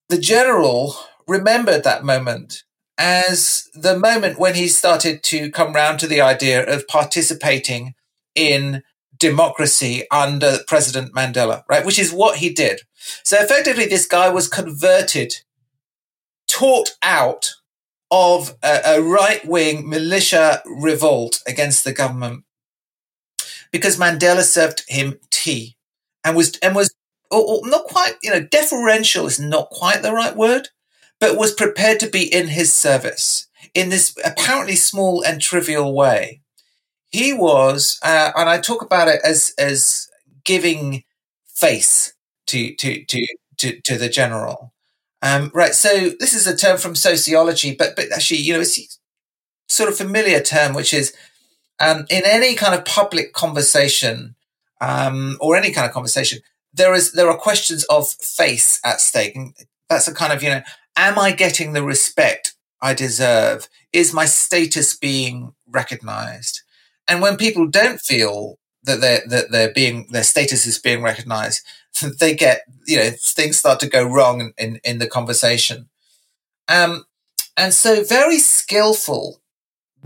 the general remembered that moment as the moment when he started to come round to the idea of participating in democracy under President Mandela, right? Which is what he did. So effectively, this guy was converted, taught out of a, a right wing militia revolt against the government because Mandela served him tea and was and was or, or not quite you know deferential is not quite the right word, but was prepared to be in his service in this apparently small and trivial way. He was, uh, and I talk about it as as giving face to to to to, to the general. Um, right. So this is a term from sociology, but but actually, you know, it's sort of familiar term, which is um, in any kind of public conversation um, or any kind of conversation, there is there are questions of face at stake, and that's a kind of you know, am I getting the respect I deserve? Is my status being recognized? And when people don't feel that they're that they're being their status is being recognized, they get you know things start to go wrong in in, the conversation. Um, and so very skillful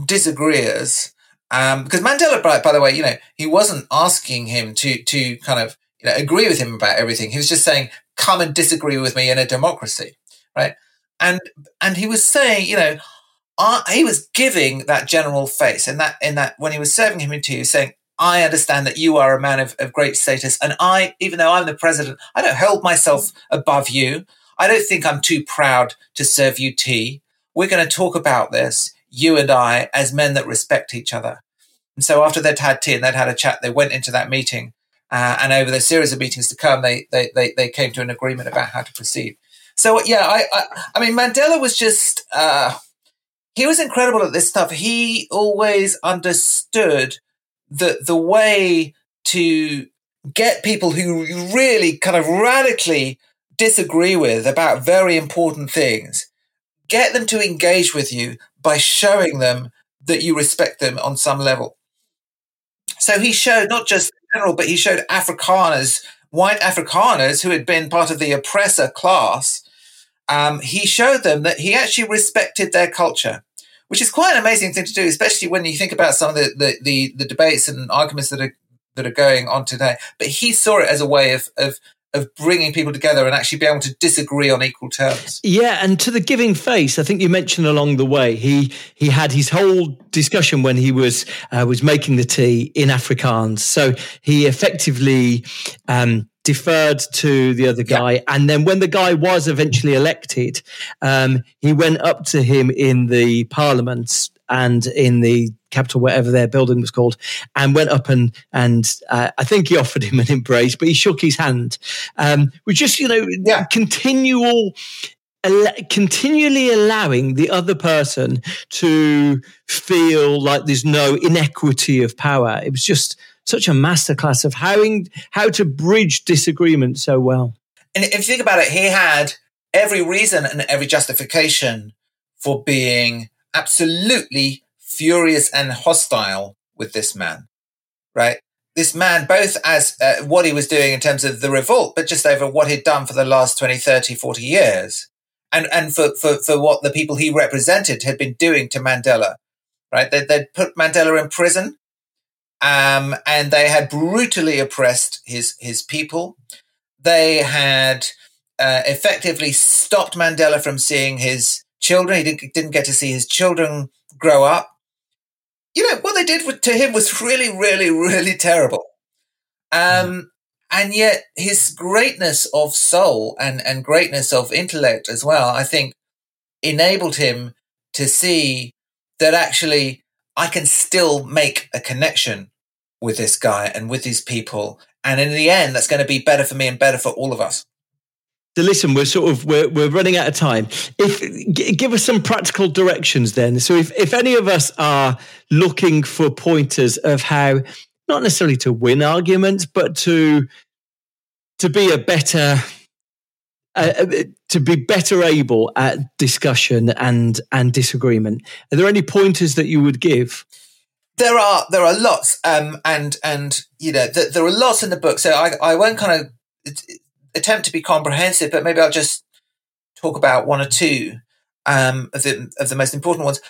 disagreeers um, because Mandela, by, by the way, you know, he wasn't asking him to to kind of you know agree with him about everything. He was just saying, "Come and disagree with me in a democracy," right? And and he was saying, you know, uh, he was giving that general face, and that in that when he was serving him into, was saying, "I understand that you are a man of, of great status, and I, even though I'm the president, I don't hold myself above you. I don't think I'm too proud to serve you tea. We're going to talk about this." you and I as men that respect each other. And so after they'd had tea and they'd had a chat, they went into that meeting. Uh, and over the series of meetings to come, they, they, they, they, came to an agreement about how to proceed. So, yeah, I, I, I mean, Mandela was just, uh, he was incredible at this stuff. He always understood the, the way to get people who really kind of radically disagree with about very important things, get them to engage with you by showing them that you respect them on some level. So he showed not just general, but he showed Afrikaners, white Afrikaners who had been part of the oppressor class. Um, he showed them that he actually respected their culture, which is quite an amazing thing to do, especially when you think about some of the, the, the, the debates and arguments that are that are going on today. But he saw it as a way of, of of bringing people together and actually be able to disagree on equal terms. Yeah, and to the giving face, I think you mentioned along the way he he had his whole discussion when he was uh, was making the tea in Afrikaans. So he effectively. Um, deferred to the other guy. Yeah. And then when the guy was eventually elected, um, he went up to him in the parliament and in the capital, whatever their building was called, and went up and and uh, I think he offered him an embrace, but he shook his hand. Um, we just you know yeah. continual continually allowing the other person to feel like there's no inequity of power. It was just such a masterclass of how how to bridge disagreement so well. And if you think about it, he had every reason and every justification for being absolutely furious and hostile with this man, right? This man, both as uh, what he was doing in terms of the revolt, but just over what he'd done for the last 20, 30, 40 years. And, and for, for, for what the people he represented had been doing to Mandela, right? They'd, they'd put Mandela in prison um, and they had brutally oppressed his, his people. They had uh, effectively stopped Mandela from seeing his children. He didn't, didn't get to see his children grow up you know, what they did to him was really, really, really terrible. Um, and yet his greatness of soul and, and greatness of intellect as well, I think enabled him to see that actually I can still make a connection with this guy and with these people. And in the end, that's going to be better for me and better for all of us. So listen, we're sort of we're we're running out of time. If g- give us some practical directions then. So if if any of us are looking for pointers of how not necessarily to win arguments, but to to be a better uh, to be better able at discussion and and disagreement. Are there any pointers that you would give? There are there are lots, um, and and you know th- there are lots in the book. So I I won't kind of attempt to be comprehensive, but maybe I'll just talk about one or two um, of the of the most important ones.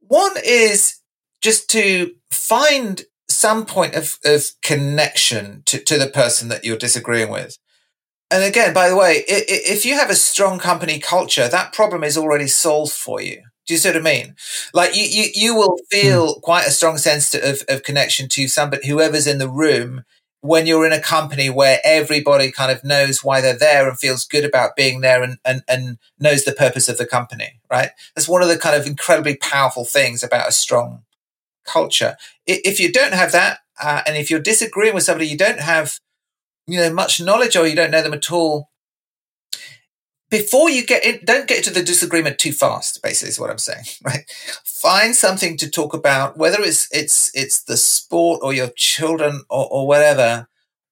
One is just to find some point of, of connection to, to the person that you're disagreeing with. And again, by the way, if you have a strong company culture, that problem is already solved for you. Do you see what I mean? Like you, you, you will feel hmm. quite a strong sense of, of connection to somebody, whoever's in the room, when you're in a company where everybody kind of knows why they're there and feels good about being there and, and, and knows the purpose of the company, right? That's one of the kind of incredibly powerful things about a strong culture. If you don't have that, uh, and if you're disagreeing with somebody, you don't have, you know, much knowledge or you don't know them at all, before you get in, don't get to the disagreement too fast. Basically, is what I'm saying. Right? Find something to talk about, whether it's it's it's the sport or your children or, or whatever,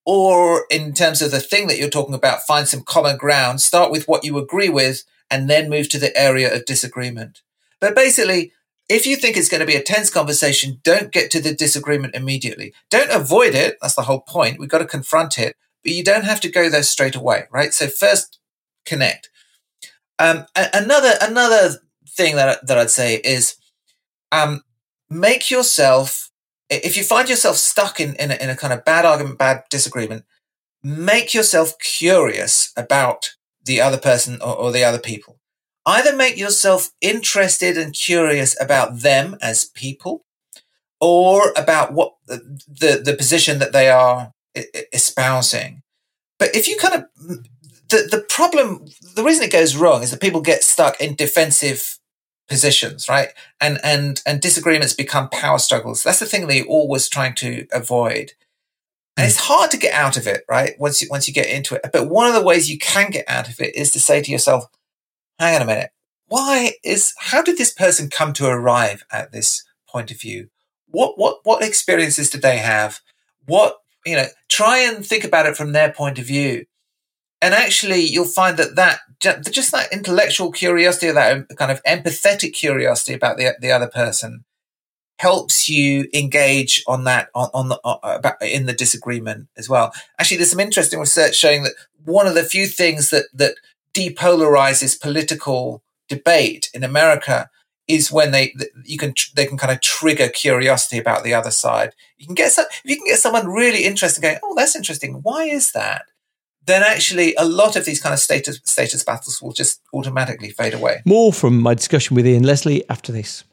or in terms of the thing that you're talking about. Find some common ground. Start with what you agree with, and then move to the area of disagreement. But basically, if you think it's going to be a tense conversation, don't get to the disagreement immediately. Don't avoid it. That's the whole point. We've got to confront it, but you don't have to go there straight away, right? So first connect. Um, another another thing that that I'd say is um, make yourself if you find yourself stuck in in a, in a kind of bad argument, bad disagreement, make yourself curious about the other person or, or the other people. Either make yourself interested and curious about them as people, or about what the, the, the position that they are espousing. But if you kind of the, the problem, the reason it goes wrong is that people get stuck in defensive positions, right? And, and, and disagreements become power struggles. That's the thing that you're always trying to avoid. And it's hmm. hard to get out of it, right? Once you, once you get into it. But one of the ways you can get out of it is to say to yourself, hang on a minute. Why is, how did this person come to arrive at this point of view? What, what, what experiences did they have? What, you know, try and think about it from their point of view and actually you'll find that that just that intellectual curiosity or that kind of empathetic curiosity about the, the other person helps you engage on that on, on the uh, in the disagreement as well. Actually, there's some interesting research showing that one of the few things that that depolarizes political debate in America is when they you can they can kind of trigger curiosity about the other side. You can get some, if you can get someone really interested going, oh, that's interesting. Why is that? Then actually, a lot of these kind of status status battles will just automatically fade away. More from my discussion with Ian Leslie after this.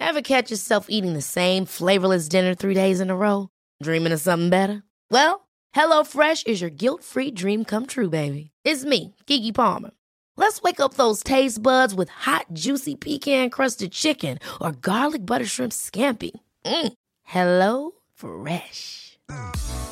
Ever catch yourself eating the same flavorless dinner three days in a row? Dreaming of something better? Well, HelloFresh is your guilt free dream come true, baby. It's me, Keke Palmer. Let's wake up those taste buds with hot, juicy pecan crusted chicken or garlic butter shrimp scampi. Mm. Hello Fresh.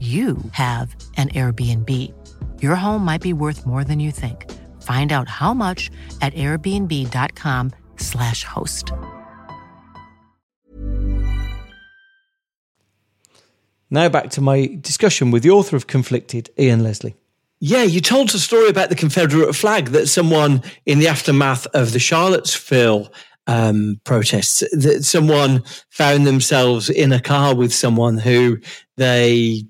you have an Airbnb. Your home might be worth more than you think. Find out how much at airbnb.com/slash host. Now back to my discussion with the author of Conflicted, Ian Leslie. Yeah, you told a story about the Confederate flag that someone in the aftermath of the Charlottesville um, protests, that someone found themselves in a car with someone who they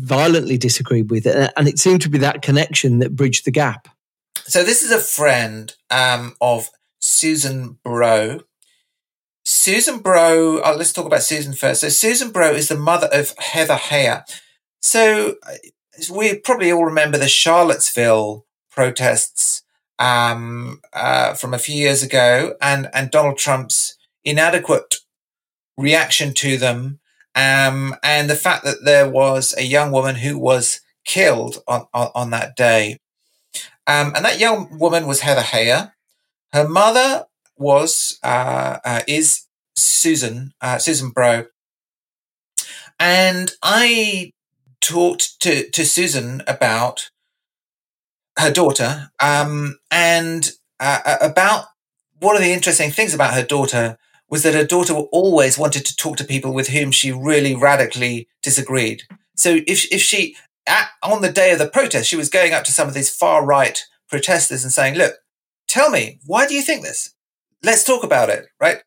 violently disagreed with it. And it seemed to be that connection that bridged the gap. So this is a friend um, of Susan Bro. Susan Bro, oh, let's talk about Susan first. So Susan Bro is the mother of Heather Heyer. So we probably all remember the Charlottesville protests um, uh, from a few years ago and, and Donald Trump's inadequate reaction to them um, and the fact that there was a young woman who was killed on, on, on that day. Um, and that young woman was Heather Heyer. Her mother was, uh, uh, is Susan, uh, Susan Bro. And I talked to, to Susan about her daughter, um, and uh, about one of the interesting things about her daughter was that her daughter always wanted to talk to people with whom she really radically disagreed. So if if she at, on the day of the protest, she was going up to some of these far right protesters and saying, "Look, tell me why do you think this? Let's talk about it." Right?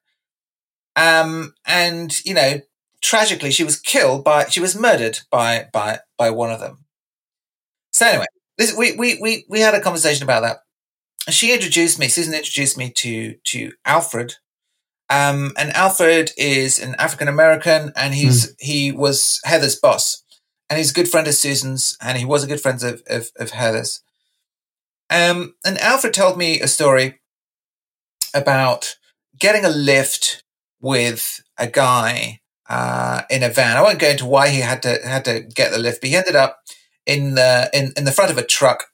Um, and you know, tragically, she was killed by she was murdered by by by one of them. So anyway, this, we we we we had a conversation about that. She introduced me. Susan introduced me to to Alfred, um, and Alfred is an African American, and he's mm. he was Heather's boss, and he's a good friend of Susan's, and he was a good friend of of, of Heather's. Um, and Alfred told me a story about getting a lift with a guy uh, in a van. I won't go into why he had to had to get the lift, but he ended up in the in, in the front of a truck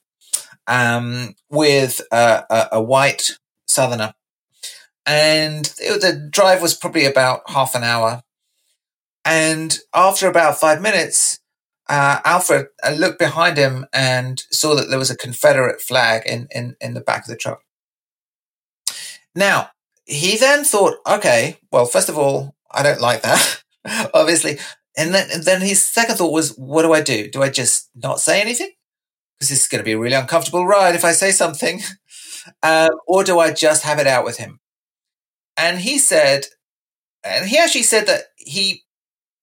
um, with a, a, a white Southerner and it, the drive was probably about half an hour. And after about five minutes, uh, Alfred uh, looked behind him and saw that there was a Confederate flag in, in, in the back of the truck. Now, he then thought, okay, well, first of all, I don't like that, obviously. And then, and then his second thought was, what do I do? Do I just not say anything? because this is going to be a really uncomfortable ride if I say something, um, or do I just have it out with him? And he said, and he actually said that he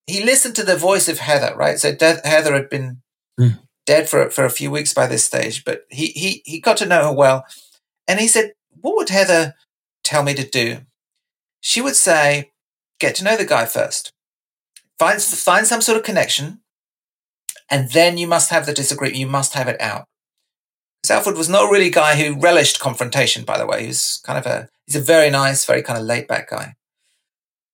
he listened to the voice of Heather, right? So Heather had been mm. dead for for a few weeks by this stage, but he he he got to know her well, and he said, "What would Heather tell me to do?" She would say, "Get to know the guy first, find find some sort of connection, and then you must have the disagreement. You must have it out." So Alfred was not really a guy who relished confrontation. By the way, he was kind of a he's a very nice, very kind of laid back guy.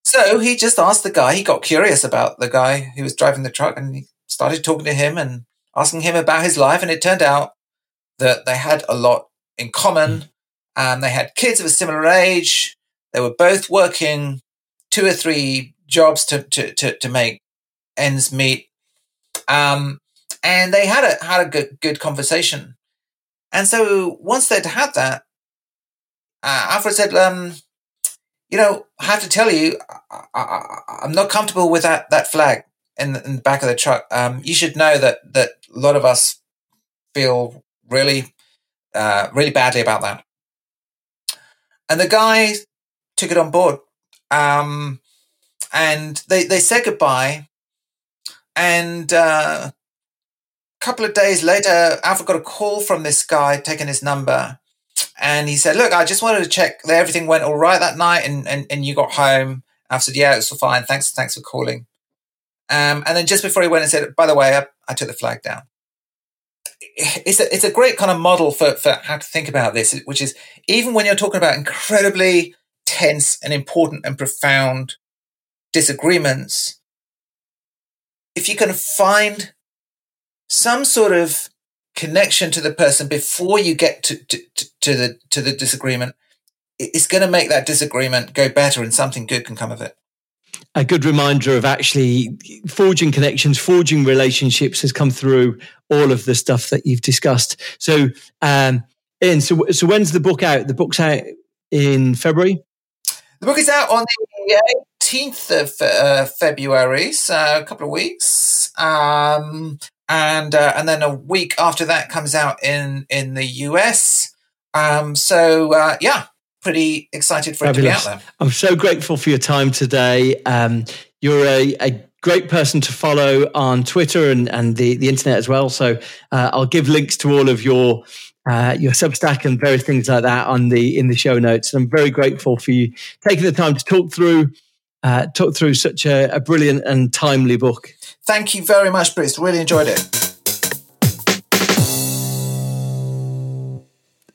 So he just asked the guy. He got curious about the guy who was driving the truck, and he started talking to him and asking him about his life. And it turned out that they had a lot in common. and they had kids of a similar age. They were both working two or three jobs to to to, to make ends meet. Um, and they had a had a good good conversation. And so once they'd had that, uh, Alfred said, um, "You know, I have to tell you, I, am not comfortable with that that flag in the, in the back of the truck. Um, you should know that that a lot of us feel really, uh, really badly about that." And the guy took it on board, um, and they they said goodbye. And uh, a couple of days later, Alfred got a call from this guy taking his number and he said, Look, I just wanted to check that everything went all right that night and, and, and you got home. I said, Yeah, it's all fine. Thanks, thanks for calling. Um, and then just before he went and said, By the way, I, I took the flag down. It's a, it's a great kind of model for, for how to think about this, which is even when you're talking about incredibly tense and important and profound disagreements, if you can find some sort of connection to the person before you get to, to, to the to the disagreement it's going to make that disagreement go better and something good can come of it. A good reminder of actually forging connections forging relationships has come through all of the stuff that you've discussed. So um Ian, so so when's the book out? The book's out in february? The book is out on the 18th of uh, february so a couple of weeks. Um and uh, and then a week after that comes out in in the US. Um, so uh, yeah, pretty excited for Fabulous. it to be out there. I'm so grateful for your time today. Um, you're a, a great person to follow on Twitter and, and the, the internet as well. So uh, I'll give links to all of your uh, your Substack and various things like that on the in the show notes. And I'm very grateful for you taking the time to talk through uh, talk through such a, a brilliant and timely book. Thank you very much, Bruce. Really enjoyed it.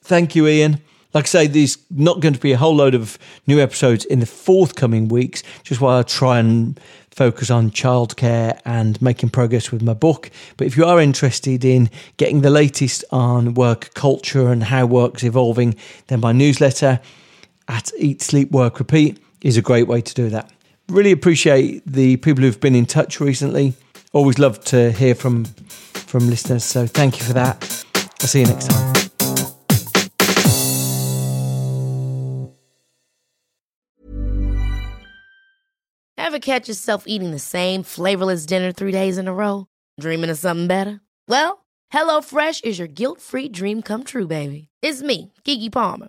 Thank you, Ian. Like I say, there's not going to be a whole load of new episodes in the forthcoming weeks, just while I try and focus on childcare and making progress with my book. But if you are interested in getting the latest on work culture and how work's evolving, then my newsletter at Eat, Sleep, Work, Repeat is a great way to do that really appreciate the people who've been in touch recently. Always love to hear from from listeners. So thank you for that. I'll see you next time. Ever catch yourself eating the same flavorless dinner three days in a row? Dreaming of something better? Well, HelloFresh is your guilt-free dream come true, baby. It's me, Keke Palmer.